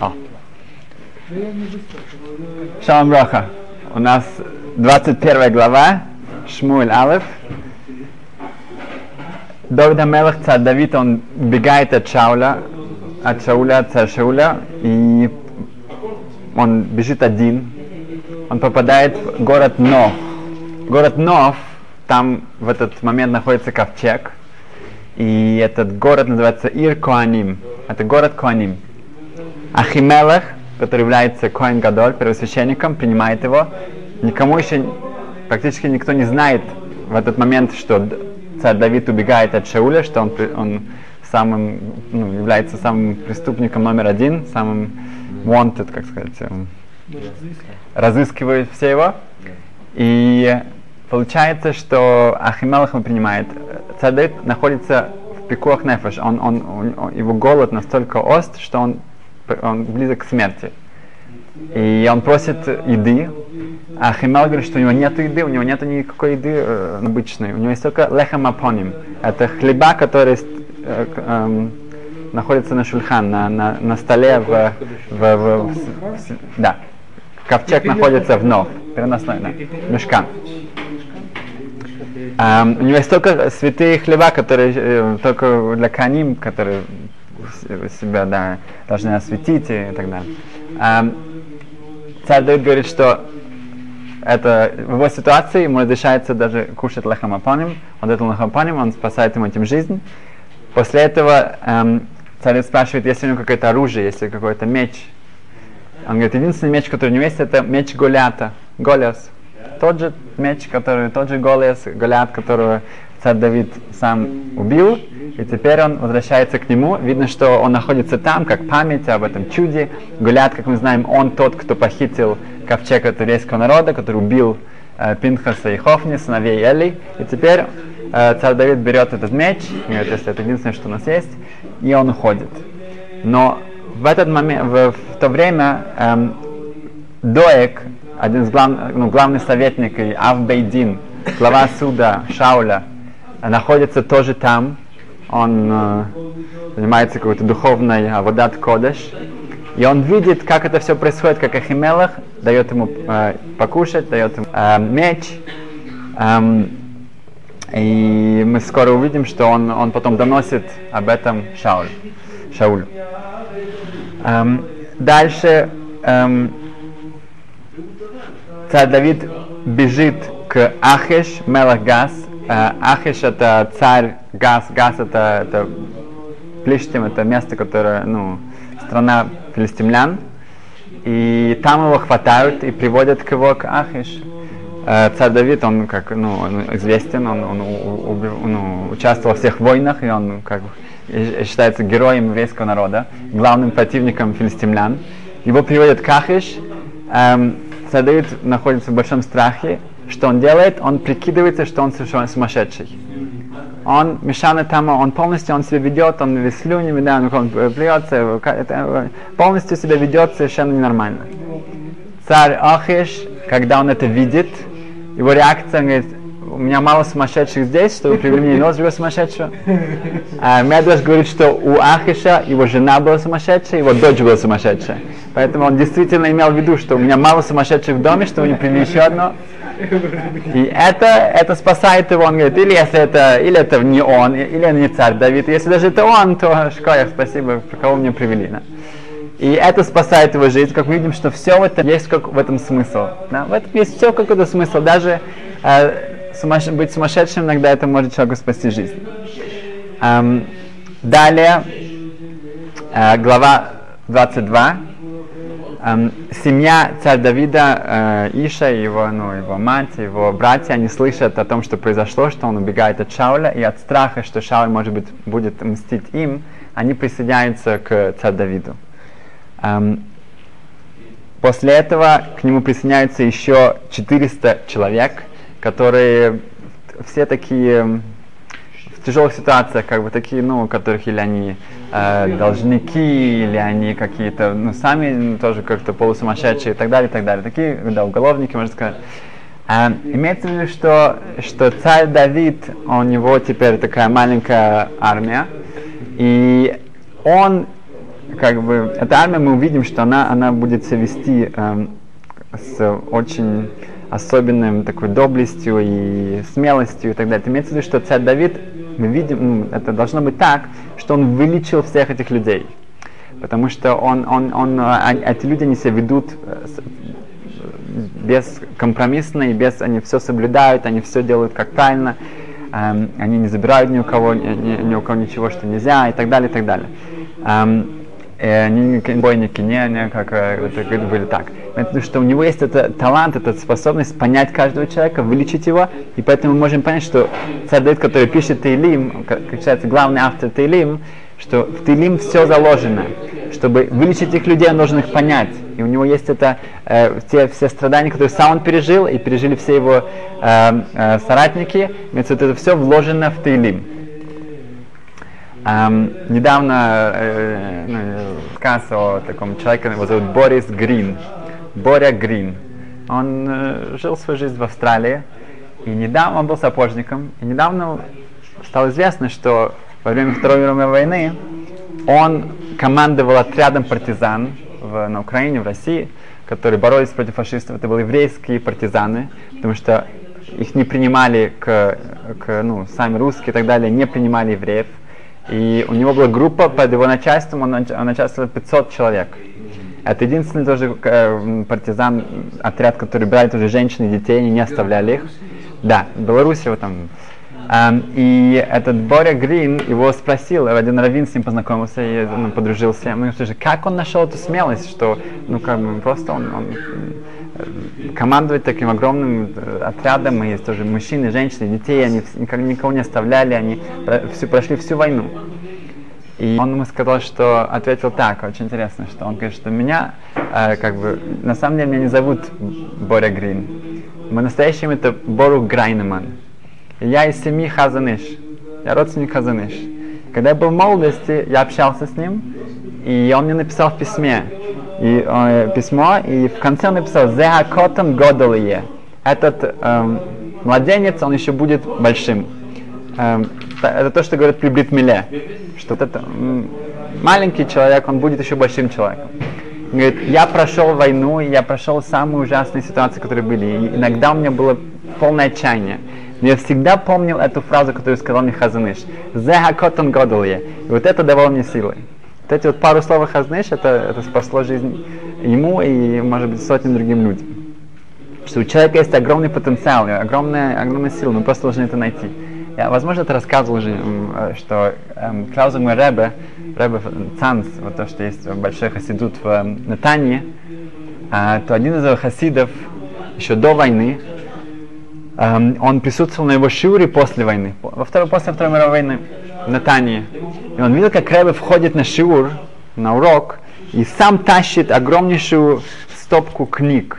О. Шалом Броха. У нас 21 глава, Шмуэль Алеф. Давид Амелах, царь Давид, он бегает от Шауля, от Шауля, от царя Шауля, и он бежит один. Он попадает в город Нов. Город Нов, там в этот момент находится ковчег. И этот город называется Ир Коаним. Это город Коаним. Ахимелах, который является Коэн Гадоль, первосвященником, принимает его. Никому еще, практически никто не знает в этот момент, что царь Давид убегает от Шауля, что он, он самым, ну, является самым преступником номер один, самым wanted, как сказать, разыскивают все его. И получается, что Ахимелах он принимает. Царь Давид находится в пикуах нефеш. Он, он, он, его голод настолько ост, что он, он близок к смерти. И он просит еды, а Химел говорит, что у него нет еды, у него нет никакой еды э, обычной. У него есть только лехам апоним. Это хлеба, который э, э, находится на шульхан, на, на, на столе в, в, в, в, в да. Ковчег находится в нов, переносной, да, мешкан. Um, у него есть только святые хлеба, которые э, только для каним, которые себя да, должны осветить и так далее. Um, царь Давид говорит, что это в его ситуации ему разрешается даже кушать лахамапаним. Он дает лахамапаним, он спасает ему этим жизнь. После этого эм, царь спрашивает, есть ли у него какое-то оружие, есть ли какой-то меч. Он говорит, единственный меч, который у него есть, это меч Голята, Голиас. Тот же меч, который, тот же Голиас, Голиат, которого царь Давид сам убил, и теперь он возвращается к нему. Видно, что он находится там, как память об этом чуде. Гулят, как мы знаем, он тот, кто похитил ковчег от народа, который убил э, Пинхаса и Хофни, сыновей Эли. И теперь э, царь Давид берет этот меч, говорит, если это единственное, что у нас есть, и он уходит. Но в этот момент, в, в то время эм, Доек, один из глав, ну, главных советников, Авбейдин, глава суда Шауля, находится тоже там. Он э, занимается какой-то духовной аводат кодеш. И он видит, как это все происходит, как Ахимелах дает ему э, покушать, дает ему э, меч. Эм, и мы скоро увидим, что он, он потом доносит об этом Шауль, Шаулю. Эм, дальше эм, царь Давид бежит к Ахеш Мелах Э, Ахеш это царь Гас. Гас это, это Плештим, это место, которое, ну, страна филистимлян. И там его хватают и приводят к его к Ахиш. Э, царь Давид, он как ну, он известен, он, он у, ну, участвовал во всех войнах, и он как считается героем еврейского народа, главным противником филистимлян. Его приводят к Ахиш. Эм, царь Давид находится в большом страхе. Что он делает? Он прикидывается, что он совершенно сумасшедший. Он, Мишана Тама, он полностью он себя ведет, он весь слюнями, да, он плюется, полностью себя ведет совершенно ненормально. Царь Ахиш, когда он это видит, его реакция, он говорит, у меня мало сумасшедших здесь, чтобы привели мне другого сумасшедшего. А Медваш говорит, что у Ахиша его жена была сумасшедшая, его дочь была сумасшедшая. Поэтому он действительно имел в виду, что у меня мало сумасшедших в доме, что вы не привели еще одно. И это, это спасает его, он говорит, или если это, или это не он, или он не царь Давид, если даже это он, то шкоя, спасибо, кого мне привели. Да? И это спасает его жизнь, как мы видим, что все в этом есть как в этом смысл. Да? В этом есть все какой-то смысл. Даже э, сумасш... быть сумасшедшим иногда это может человеку спасти жизнь. Эм, далее, э, глава 22. Эм, семья царя Давида, э, Иша, его, ну, его мать, его братья, они слышат о том, что произошло, что он убегает от Шауля, и от страха, что Шауль, может быть, будет мстить им, они присоединяются к царю Давиду. Эм, после этого к нему присоединяются еще 400 человек, которые все такие тяжелых ситуациях, как бы такие, ну, которых или они э, должники, или они какие-то, ну, сами ну, тоже как-то полусумасшедшие и так далее, и так далее. Такие, да, уголовники, можно сказать. Э, имеется в виду, что, что царь Давид, у него теперь такая маленькая армия, и он как бы, эта армия, мы увидим, что она, она будет себя вести эм, с очень особенным такой доблестью и смелостью и так далее. Это имеется в виду, что царь Давид, мы видим, ну, это должно быть так, что он вылечил всех этих людей. Потому что он, он, он, он, эти люди, они себя ведут э, бескомпромиссно, и без, они все соблюдают, они все делают как правильно, эм, они не забирают ни у кого, ни, ни у кого ничего, что нельзя, и так далее, и так далее. Эм, они бойники, не, не как э, это были так. Потому что у него есть этот талант, эта способность понять каждого человека, вылечить его, и поэтому мы можем понять, что царь Давид, который пишет Тейлим, как считается главный автор Тейлим, что в Тейлим все заложено. Чтобы вылечить этих людей, должен их понять. И у него есть это, э, те все страдания, которые сам он пережил, и пережили все его э, э, соратники. Имеется это все вложено в Тейлим. Эм, недавно э, ну, сказ о таком человеке, его зовут Борис Грин. Боря Грин. Он э, жил свою жизнь в Австралии, и недавно он был сапожником, и недавно стало известно, что во время Второй мировой войны он командовал отрядом партизан в, на Украине, в России, которые боролись против фашистов. Это были еврейские партизаны, потому что их не принимали к, к ну, сами русские и так далее, не принимали евреев. И у него была группа под его начальством, он, он начальствовал 500 человек. Это единственный тоже э, партизан, отряд, который брали тоже женщин и детей, они не оставляли их. Да, в Беларуси его там. Um, и этот Боря Грин его спросил, один раввин с ним познакомился и ну, подружился. Мы слушай, как он нашел эту смелость, что ну как бы просто он, он командовать таким огромным э, отрядом, и есть тоже мужчины, женщины, детей, они никак, никого не оставляли, они всю, прошли всю войну. И он ему сказал, что ответил так, очень интересно, что он говорит, что меня, э, как бы, на самом деле меня не зовут Боря Грин. Мой настоящий имя это Бору Грайнеман. Я из семьи Хазаныш. Я родственник Хазаныш. Когда я был в молодости, я общался с ним, и он мне написал в письме, и, э, письмо, и в конце он написал «Зеха котом годалие». Этот эм, младенец, он еще будет большим. Эм, это то, что говорят при Бритмиле, что вот это маленький человек, он будет еще большим человеком. Он говорит, я прошел войну, я прошел самые ужасные ситуации, которые были. И иногда у меня было полное отчаяние. Но я всегда помнил эту фразу, которую сказал мне Хазаныш. «Зеха котон годалие». И вот это давало мне силы. Вот эти вот пару слов Хазнеш, это, это спасло жизнь ему и, может быть, сотням другим людям. Что у человека есть огромный потенциал, огромная, огромная сила, мы просто должны это найти. Я, возможно, это рассказывал уже, э, что эм, Клаузенмер Ребе, Ребе Цанс, вот то, что есть большой хасидут в э, Натании, э, то один из его хасидов еще до войны, эм, он присутствовал на его шиуре после войны, во второй, после Второй мировой войны в Натании. И он видел, как Рэбе входит на шиур, на урок, и сам тащит огромнейшую стопку книг.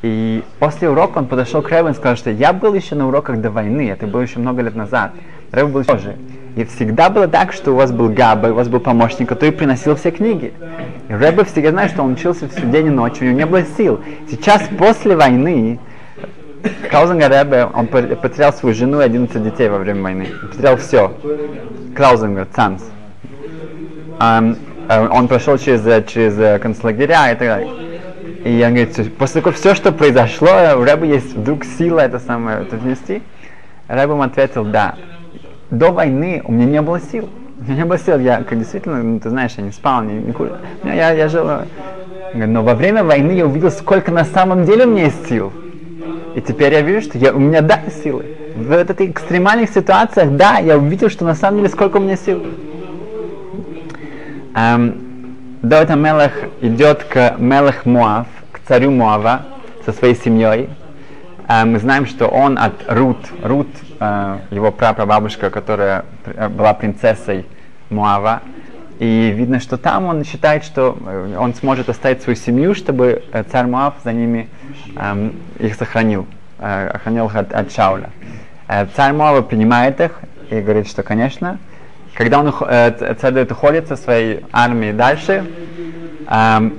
И после урока он подошел к Рэбе и сказал, что я был еще на уроках до войны, это было еще много лет назад. Рэбе был тоже. И всегда было так, что у вас был Габа, у вас был помощник, который приносил все книги. И Рэбе всегда знает, что он учился всю день и ночь, у него не было сил. Сейчас, после войны, Краузенгер Ребе, он потерял свою жену и 11 детей во время войны. Потерял все. Краузенгер, Цанс. Um, он прошел через, через концлагеря и так далее. И он говорит, после того, все, что произошло, у Рэба есть вдруг сила это самое это внести. Рэба ему ответил, да. До войны у меня не было сил. У меня не было сил. Я, как действительно, ну, ты знаешь, я не спал, не, не курил. Я, я жил. Но во время войны я увидел, сколько на самом деле у меня есть сил. И теперь я вижу, что я, у меня да силы. В этих экстремальных ситуациях, да, я увидел, что на самом деле сколько у меня сил. Эм, Давид Мелах идет к Мелах Муав, к царю Муава со своей семьей. Эм, мы знаем, что он от Рут, Рут, э, его прапрабабушка, которая была принцессой Муава, и видно, что там он считает, что э, он сможет оставить свою семью, чтобы э, царь Муав за ними эм, их сохранил, э, охранял их от, от Шауля. Э, царь Муава принимает их и говорит, что, конечно, когда он, э, царь Давид уходит со своей армией дальше, эм,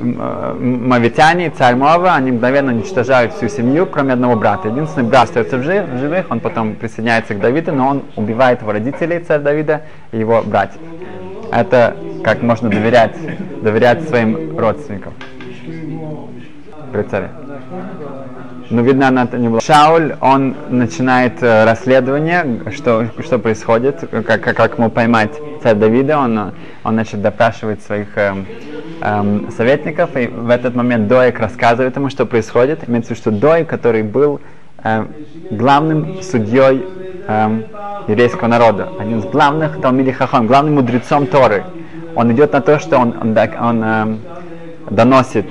мавитяне, царь Мова, они мгновенно уничтожают всю семью, кроме одного брата. Единственный брат остается в, в живых, он потом присоединяется к Давиду, но он убивает его родителей, царь Давида, и его братьев. это как можно доверять, доверять своим родственникам при царе. Но видно, она не была. Шауль, он начинает э, расследование, что, что происходит, как, как, ему поймать царь Давида. Он, он значит, допрашивает своих эм, эм, советников, и в этот момент Доек рассказывает ему, что происходит. Имеется в виду, что Доек, который был э, главным судьей э, еврейского народа, один из главных Талмиди Хахон, главным мудрецом Торы, он идет на то, что он, он, он, он э, доносит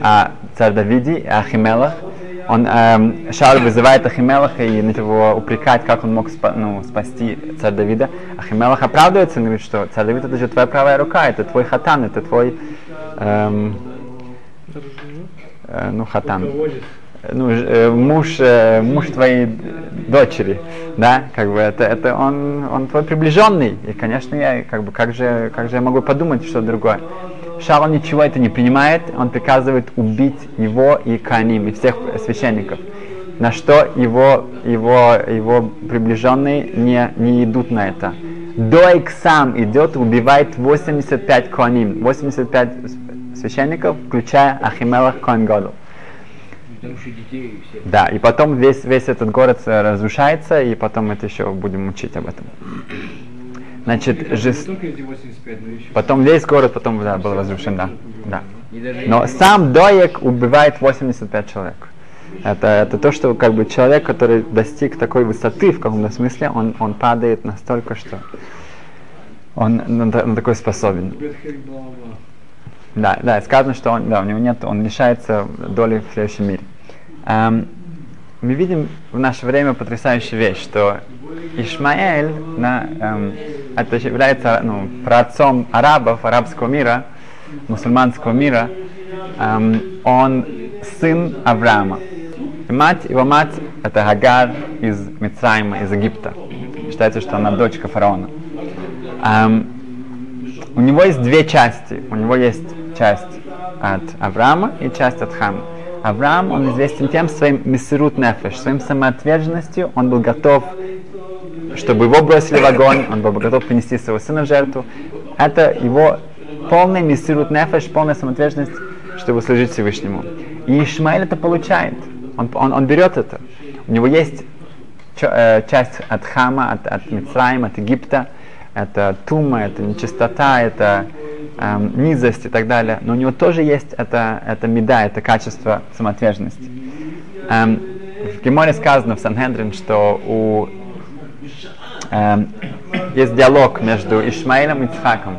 о царь Давиде, о Ахимелах, он эм, Шауль вызывает Ахимелаха и на его упрекает, как он мог спа, ну, спасти царь Давида. Ахимелах оправдывается и говорит, что царь Давид это же твоя правая рука, это твой хатан, это твой эм, э, ну хатан, ну, э, муж, э, муж твоей дочери, да, как бы это, это он, он твой приближенный, и, конечно, я, как бы, как же, как же я могу подумать что другое. Шаул ничего это не принимает, он приказывает убить его и Каним, и всех священников. На что его, его, его приближенные не, не идут на это. Доик сам идет и убивает 85 коним, 85 священников, включая Ахимелах Коэн Да, и потом весь, весь этот город разрушается, и потом это еще будем учить об этом. Значит, жест... потом весь город потом да, был разрушен, да. да. Но сам Доек убивает 85 человек. Это, это то, что как бы человек, который достиг такой высоты в каком-то смысле, он, он падает настолько, что он на, на такой способен. Да, да, сказано, что он, да, у него нет, он лишается доли в следующем мире. Эм, мы видим в наше время потрясающую вещь, что Ишмаэль, да, эм, это является ну, праотцом арабов, арабского мира, мусульманского мира, эм, он сын Авраама. И мать, его мать это Хагар из Мицраима, из Египта. Считается, что она дочка фараона. Эм, у него есть две части. У него есть часть от Авраама и часть от Хама. Авраам, он известен тем своим мессирут нефеш, своим самоотверженностью, он был готов чтобы его бросили в огонь, он был готов принести своего сына в жертву. Это его полный миссирут нефеш, полная самоотверженность, чтобы служить Всевышнему. И Ишмаэль это получает. Он, он, он берет это. У него есть э, часть от Хама, от, от Мицраима, от Египта. Это тума, это нечистота, это эм, низость и так далее. Но у него тоже есть это, это меда, это качество самоотверженности. Эм, в Геморе сказано в Санхендрин, что у э, есть диалог между Ишмаилом и Ицхаком.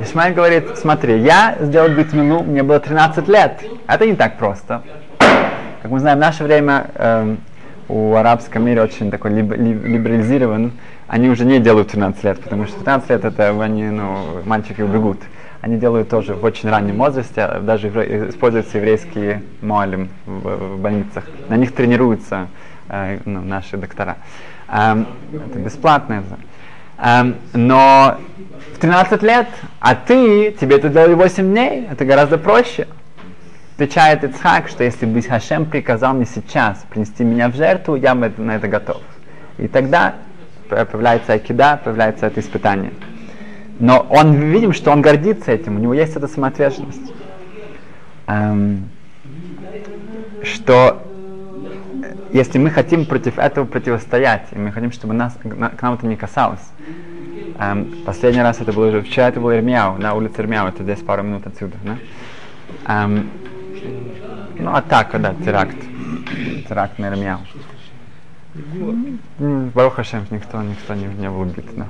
Ишмаил говорит, смотри, я сделал битмину, мне было 13 лет. Это не так просто. Как мы знаем, в наше время э, у арабском мире очень такой либ, либ, либерализирован. Они уже не делают 13 лет, потому что 13 лет это они, ну, мальчики убегут. Они делают тоже в очень раннем возрасте, даже используются еврейские молим в, в больницах. На них тренируются э, ну, наши доктора. Эм, это бесплатно. Эм, но в 13 лет, а ты, тебе это делали 8 дней, это гораздо проще. Отвечает Ицхак, что если бы Хашем приказал мне сейчас принести меня в жертву, я бы на это готов. И тогда появляется Акида, появляется это испытание. Но он, видим, что он гордится этим, у него есть эта самоотверженность. Эм, что если мы хотим против этого противостоять, и мы хотим, чтобы нас, к нам это не касалось. Эм, последний раз это было уже вчера, это был Ирмяу, на улице Ирмяу, это здесь пару минут отсюда. Да? Эм, ну, атака, да, теракт. Теракт на Ирмяу. Баруха никто, никто не, не был убит. Да.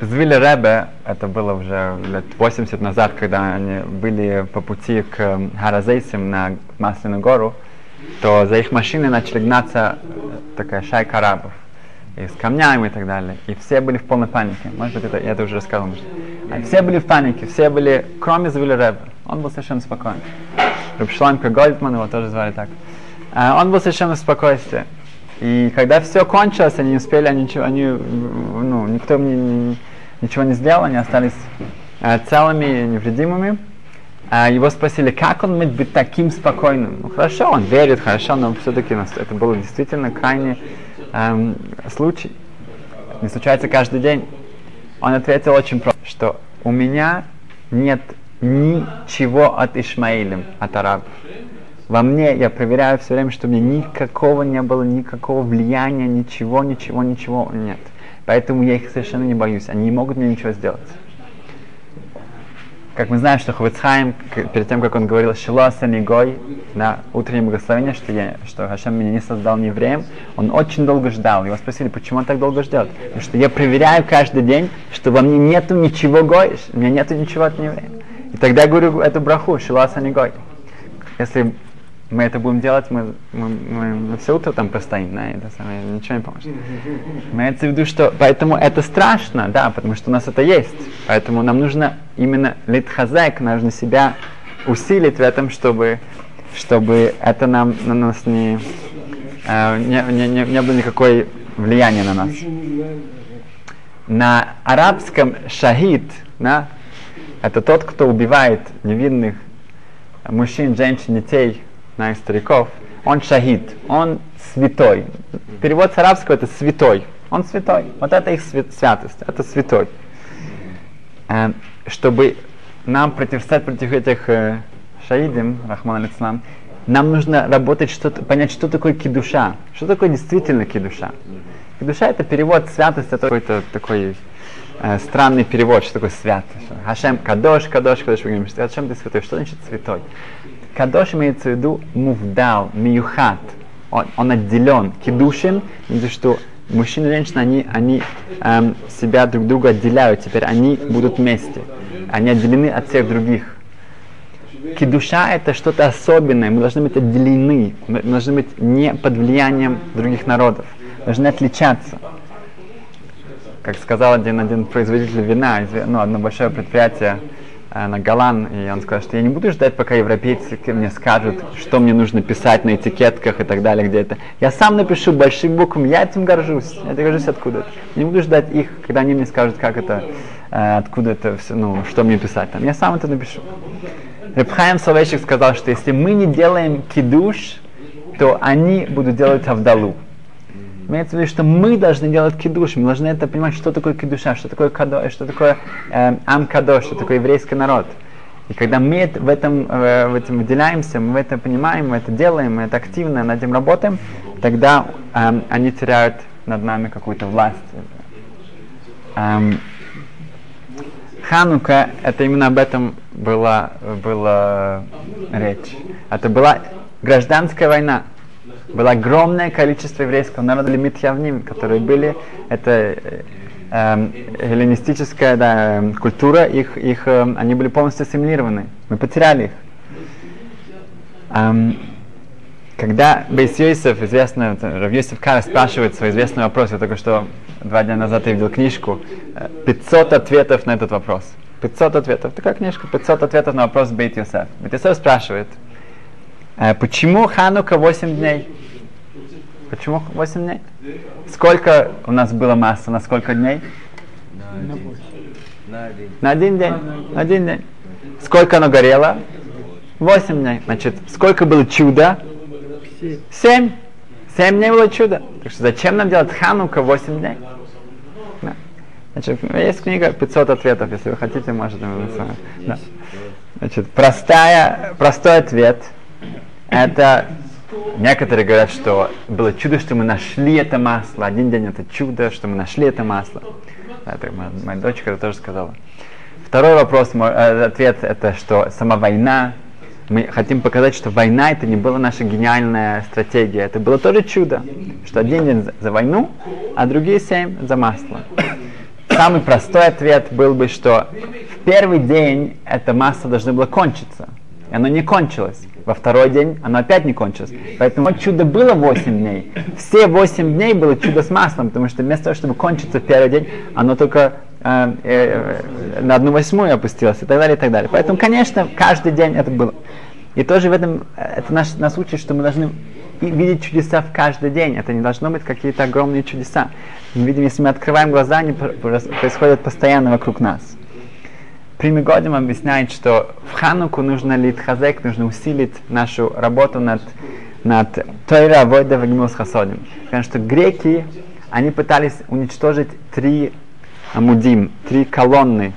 Звили Ребе, это было уже лет 80 назад, когда они были по пути к Харазейсим на Масляную гору, то за их машиной начали гнаться такая шайка арабов и с камнями и так далее. И все были в полной панике. Может быть, это, я это уже рассказывал. А все были в панике, все были, кроме Звили Ребе. Он был совершенно спокоен. Рубшланка Гольдман, его тоже звали так. А, он был совершенно в спокойствии. И когда все кончилось, они не успели, они ничего, они, ну, никто мне не, ничего не сделал, они остались э, целыми и невредимыми. Э, его спросили, как он может быть таким спокойным? Ну хорошо, он верит, хорошо, но все-таки это был действительно крайний эм, случай. не случается каждый день? Он ответил очень просто, что у меня нет ничего от Ишмаилем, от арабов. Во мне я проверяю все время, что у меня никакого не было, никакого влияния, ничего, ничего, ничего нет. Поэтому я их совершенно не боюсь. Они не могут мне ничего сделать. Как мы знаем, что Хавицхайм, перед тем, как он говорил Шилоса Нигой, на утреннее благословение, что, я, что Хашем меня не создал не евреем, он очень долго ждал. Его спросили, почему он так долго ждет? Потому что я проверяю каждый день, что во мне нету ничего гой, у меня нету ничего от нееврея. И тогда говорю эту браху, Шилоса Нигой. Если мы это будем делать, мы, мы, мы, все утро там простоим, да, это самое, ничего не поможет. Имеется в виду, что поэтому это страшно, да, потому что у нас это есть. Поэтому нам нужно именно литхазек, нужно себя усилить в этом, чтобы, чтобы это нам на нас не, э, не, не, не, не было никакой влияния на нас. На арабском шахид, да, это тот, кто убивает невинных мужчин, женщин, детей, на стариков, он шахид, он святой. Перевод с арабского это святой. Он святой. Вот это их святость, это святой. Э, чтобы нам противостоять против этих э, шаидим, Рахман Алислам, нам нужно работать, что понять, что такое кидуша. Что такое действительно кидуша. Кидуша это перевод святость, это какой-то такой э, странный перевод, что такое святость. Хашем кадош, кадош, кадош, мы говорим, что Хашем ты святой. Что значит святой? Кадош имеется в виду мувдал, миюхат. Он, он отделен. Кедушин, это что мужчина и женщина, они, они эм, себя друг друга отделяют. Теперь они будут вместе. Они отделены от всех других. Кедуша это что-то особенное. Мы должны быть отделены. Мы должны быть не под влиянием других народов. Должны отличаться. Как сказал один, один производитель вина, ну, одно большое предприятие, на Голлан, и он сказал, что я не буду ждать, пока европейцы мне скажут, что мне нужно писать на этикетках и так далее, где это. Я сам напишу большими буквами, я этим горжусь, я горжусь откуда-то. Не буду ждать их, когда они мне скажут, как это, э, откуда это все, ну, что мне писать там. Я сам это напишу. Репхайм Соловейчик сказал, что если мы не делаем кидуш, то они будут делать авдалу. Имеется в виду, что мы должны делать кидуш, мы должны это понимать, что такое кидуша, что такое кадо, что такое э, ам кадош, что такое еврейский народ. И когда мы в этом, э, в этом выделяемся, мы это понимаем, мы это делаем, мы это активно над этим работаем, тогда э, они теряют над нами какую-то власть. Эм, Ханука, это именно об этом была, была речь. Это была гражданская война было огромное количество еврейского народа лимитьявним, которые были, это э, эм, эллинистическая да, эм, культура, их, их, э, они были полностью ассимилированы. Мы потеряли их. Эм, когда Бейс Йосеф, известно, Равьосиф Кара спрашивает свой известный вопрос, я только что два дня назад я видел книжку, 500 э, ответов на этот вопрос. 500 ответов. Такая книжка, 500 ответов на вопрос Бейт Йосеф. Бейт Йосеф спрашивает, почему Ханука 8 дней? Почему 8 дней? Сколько у нас было масса? На сколько дней? На один. На один. На один день. На один день. Сколько оно горело? 8 дней. Значит, сколько было чуда? 7. 7 дней было чудо. Так что зачем нам делать ханука 8 дней? Да. Значит, есть книга 500 ответов, если вы хотите, можете. Да. Значит, простая, простой ответ – это Некоторые говорят, что было чудо, что мы нашли это масло. Один день это чудо, что мы нашли это масло. Это моя, моя дочка это тоже сказала. Второй вопрос, мой, э, ответ, это что сама война. Мы хотим показать, что война это не была наша гениальная стратегия. Это было тоже чудо, что один день за, за войну, а другие семь за масло. Самый простой ответ был бы, что в первый день это масло должно было кончиться. И оно не кончилось. Во второй день оно опять не кончилось. Поэтому чудо было 8 дней. Все 8 дней было чудо с маслом, потому что вместо того, чтобы кончиться в первый день, оно только э, э, на одну восьмую опустилось и так далее, и так далее. Поэтому, конечно, каждый день это было. И тоже в этом, это наш, нас учит, что мы должны видеть чудеса в каждый день. Это не должно быть какие-то огромные чудеса. Мы видим, если мы открываем глаза, они происходят постоянно вокруг нас. Примигодим объясняет, что в Хануку нужно литхазек, нужно усилить нашу работу над, над Тойра Войда Вагимус Хасодим. Потому что греки, они пытались уничтожить три амудим, три колонны,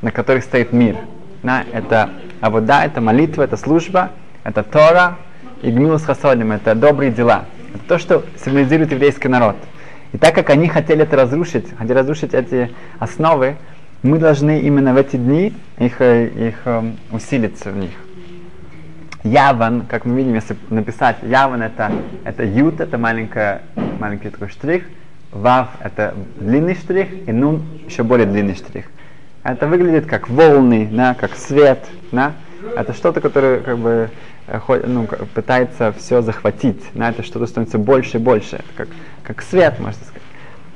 на которых стоит мир. Да, это а вот да, это молитва, это служба, это Тора и гмилус хасодим, это добрые дела. Это то, что символизирует еврейский народ. И так как они хотели это разрушить, хотели разрушить эти основы, мы должны именно в эти дни их, э, их um, усилиться в них. Яван, как мы видим, если написать, Яван это, это ют, это маленькая, маленький такой штрих, Вав это длинный штрих, и Нун еще более длинный штрих. Это выглядит как волны, да, как свет, да. Это что-то, которое как бы э, ну, пытается все захватить, да, это что-то становится больше и больше, это как, как свет, можно сказать.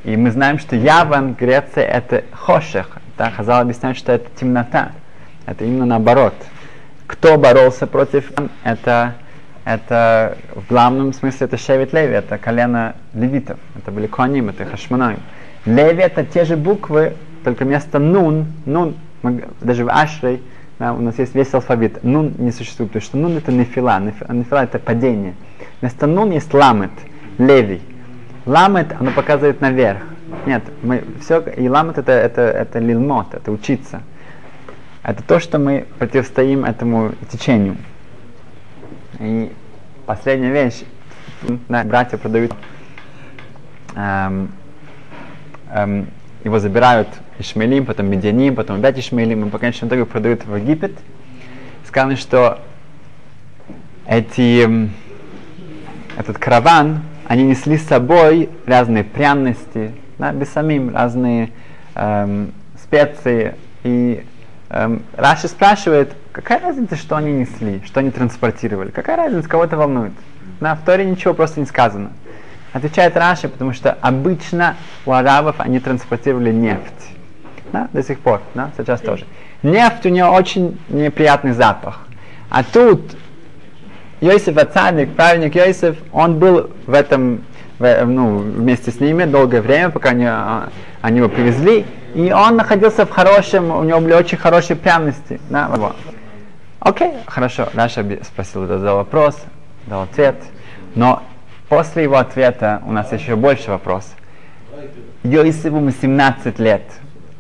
И мы знаем, что Яван, Греция, это хошех. Да, Хазал объясняет, что это темнота. Это именно наоборот. Кто боролся против это, это в главном смысле это Шевит Леви, это колено левитов. Это были Коаним, это Хашманаим. Леви это те же буквы, только вместо нун, нун, даже в Ашрей, да, у нас есть весь алфавит. Нун не существует, потому что нун это нефила, нефила это падение. Вместо нун есть ламет, левий. Ламет, оно показывает наверх. Нет, мы все, и ламет это, это, это лилмот, это учиться. Это то, что мы противостоим этому течению. И последняя вещь, да, братья продают, эм, эм, его забирают Ишмаилим, потом Медианим, потом опять Ишмаилим, и по конечному итогу продают в Египет. Сказано, что эти, этот караван, они несли с собой разные пряности, да, без самим разные эм, специи. И эм, Раши спрашивает, какая разница, что они несли, что они транспортировали? Какая разница, кого это волнует? На Торе ничего просто не сказано. Отвечает Раши, потому что обычно у арабов они транспортировали нефть да, до сих пор, да, сейчас тоже. Нефть у нее очень неприятный запах. А тут Йосиф Ацадик, праведник Йосиф, он был в этом, ну, вместе с ними долгое время, пока они, а, они его привезли, и он находился в хорошем, у него были очень хорошие пряности. Да, вот. Окей, хорошо, Раша спросил, задал вопрос, дал ответ, но после его ответа у нас еще больше вопрос. Йосифу 17 лет,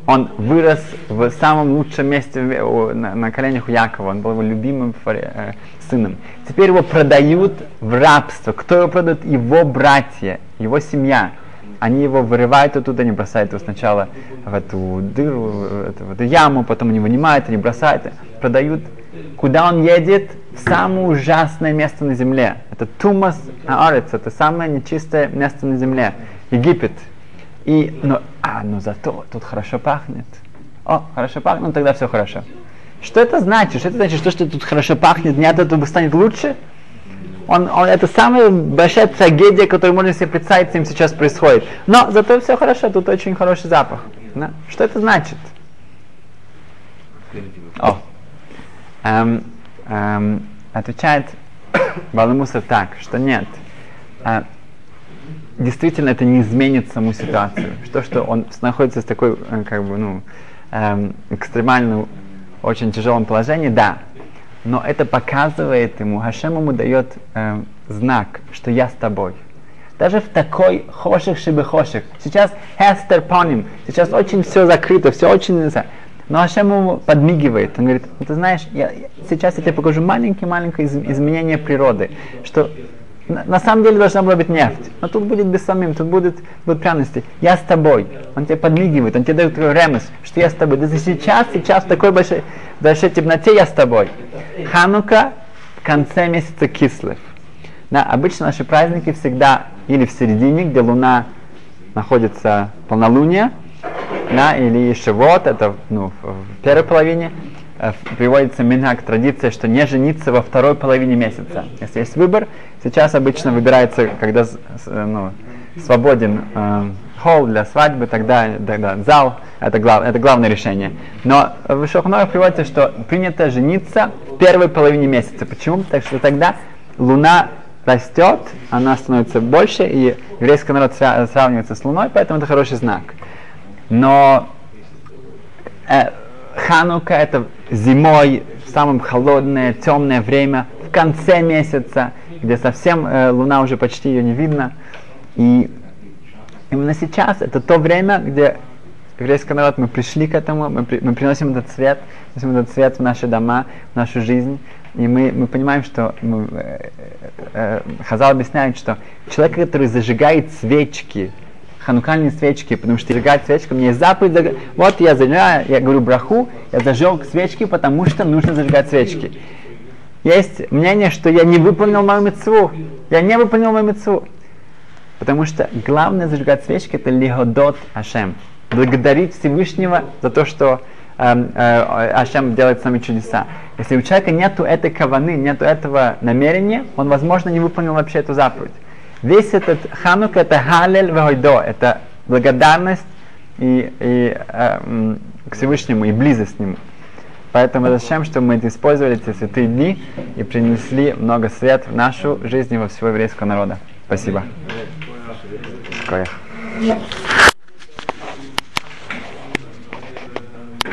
он вырос в самом лучшем месте на, на коленях у Якова, он был его любимым э, сыном. Теперь его продают в рабство. Кто его продает? Его братья, его семья. Они его вырывают оттуда, они бросают его сначала в эту дыру, в эту, в эту яму, потом они вынимают, они бросают, продают. Куда он едет? В самое ужасное место на земле. Это Тумас Аарец, это самое нечистое место на земле. Египет. И, но, а, ну зато тут хорошо пахнет. О, хорошо пахнет, ну тогда все хорошо. Что это значит? Что это значит, что, что тут хорошо пахнет, не от этого станет лучше? Он, он, это самая большая трагедия, которую можно себе представить, с ним сейчас происходит. Но зато все хорошо, тут очень хороший запах. Да? Что это значит? О. Эм, эм, отвечает Баламусов так, что нет. Э, действительно это не изменит саму ситуацию. Что, что он находится в такой, э, как бы, ну, эм, экстремально очень тяжелом положении, да. Но это показывает ему, Хашем ему дает эм, знак, что я с тобой. Даже в такой хоших шибы хоших. Сейчас Хестер поним, сейчас очень все закрыто, все очень... Но Хашем ему подмигивает. Он говорит, ну, ты знаешь, я, сейчас я тебе покажу маленькое-маленькое изменение природы, что на, самом деле должна была быть нефть. Но тут будет без самим, тут будет, будут пряности. Я с тобой. Он тебе подмигивает, он тебе дает такой ремес, что я с тобой. Да сейчас, сейчас в такой большой, большой темноте я с тобой. Ханука в конце месяца кислых. Да, обычно наши праздники всегда или в середине, где луна находится полнолуние, да, или еще вот, это ну, в первой половине, приводится минак, традиция, что не жениться во второй половине месяца. Если есть выбор, сейчас обычно выбирается, когда э, ну, свободен э, холл для свадьбы, тогда, тогда зал, это, глав, это главное решение. Но в Шохнорах приводится, что принято жениться в первой половине месяца. Почему? Так что тогда луна растет, она становится больше, и еврейский народ сравнивается с луной, поэтому это хороший знак. Но э, Ханука это зимой, самое холодное, темное время, в конце месяца, где совсем э, луна уже почти ее не видно. И именно сейчас это то время, где еврейский народ, мы пришли к этому, мы, при, мы приносим этот свет, приносим этот свет в наши дома, в нашу жизнь, и мы, мы понимаем, что мы, э, э, Хазал объясняет, что человек, который зажигает свечки, ханукальные свечки, потому что зажигать свечку, мне есть заповедь, вот я зажигаю, я говорю браху, я зажег свечки, потому что нужно зажигать свечки. Есть мнение, что я не выполнил мою мецву, я не выполнил мою мецву. Потому что главное зажигать свечки это лиходот Ашем. Благодарить Всевышнего за то, что э, э, Ашем делает с чудеса. Если у человека нету этой каваны, нету этого намерения, он, возможно, не выполнил вообще эту заповедь. Весь этот ханук это халель вегойдо, это благодарность и, и э, к Всевышнему, и близость к нему. Поэтому зачем, чтобы мы использовали эти святые дни и принесли много свет в нашу жизнь и во всего еврейского народа. Спасибо. Коях.